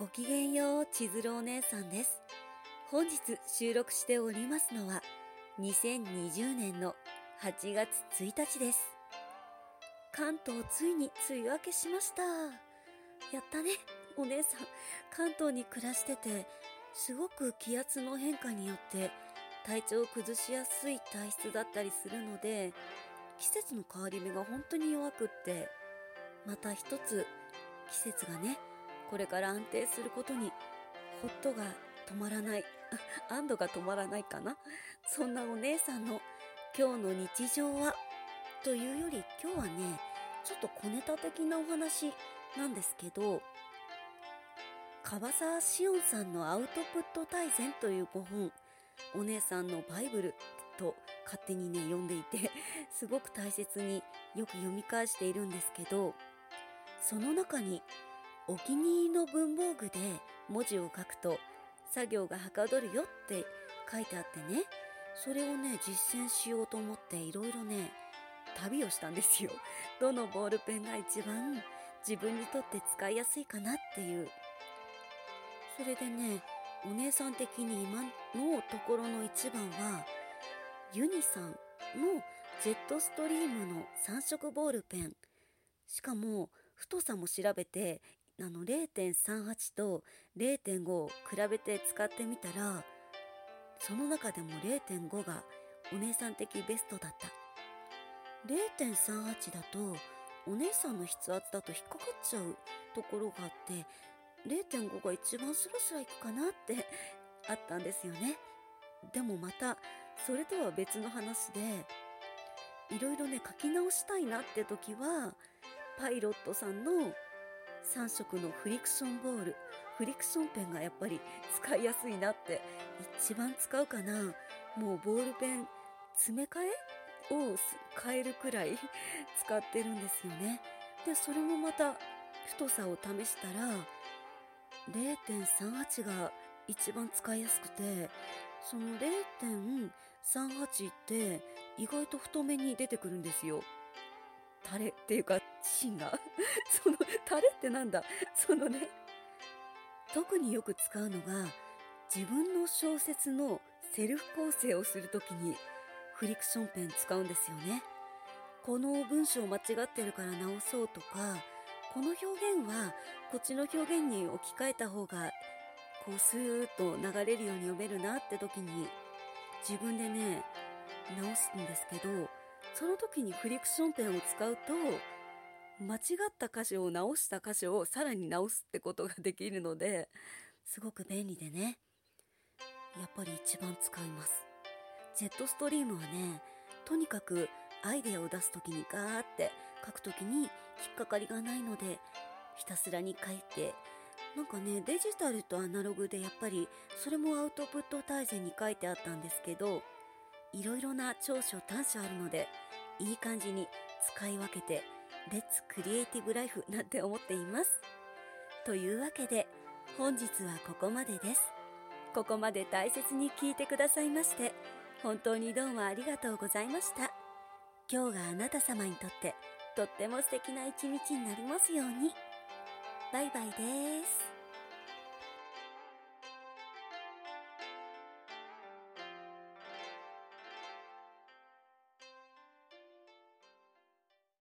ごきげんよう、千鶴お姉さんです。本日収録しておりますのは、2020年の8月1日です。関東ついに梅雨明けしました。やったね、お姉さん。関東に暮らしてて、すごく気圧の変化によって体調を崩しやすい体質だったりするので、季節の変わり目が本当に弱くって、また一つ季節がね、これから安定することに、ホッとが止まらない、安堵が止まらないかな。そんなお姉さんの今日の日常は、というより今日はね、ちょっと小ネタ的なお話なんですけど、樺沢しおんさんのアウトプット大全という5本、お姉さんのバイブルと勝手にね、読んでいて、すごく大切によく読み返しているんですけど、その中にお気に入りの文房具で文字を書くと作業がはかどるよって書いてあってね、それをね、実践しようと思っていろいろね、旅をしたんですよ。どのボールペンが一番自分にとって使いやすいかなっていう。それでね、お姉さん的に今のところの一番は、ユニさんのジェットストリームの3色ボールペン。しかも、太さも調べてあの0.38と0.5を比べて使ってみたらその中でも0.5がお姉さん的ベストだった。0.38だとお姉さんの筆圧だと引っかかっちゃうところがあって0.5が一番スラスラいくかなって あったんですよね。でもまたそれとは別の話でいろいろね書き直したいなって時はパイロットさんの3色のフリクションボール。フリクションペンがやっぱり使いやすいなって一番使うかな。もうボールペン詰め替えを変えるくらい 使ってるんですよね。でそれもまた太さを試したら0.38が一番使いやすくてその0.38って意外と太めに出てくるんですよ。タレっていうか芯が。そのタレってなんだ？そのね。特によく使うのが自分の小説のセルフ構成をするときにフリクションペン使うんですよね。この文章間違ってるから直そうとかこの表現はこっちの表現に置き換えた方がこうスーッと流れるように読めるなって時に自分でね直すんですけどその時にフリクションペンを使うと間違った箇所を直した箇所をさらに直すってことができるのですごく便利でね。やっぱり一番使います。ジェットストリームはねとにかくアイデアを出す時にガーって書く時に引っかかりがないのでひたすらに書いて。なんかねデジタルとアナログでやっぱりそれもアウトプット大全に書いてあったんですけどいろいろな長所短所あるのでいい感じに使い分けてレッツクリエイティブライフなんて思っています。というわけで本日はここまでです。ここまで大切に聞いてくださいまして本当にどうもありがとうございました。今日があなた様にとってとっても素敵な一日になりますように。バイバイです。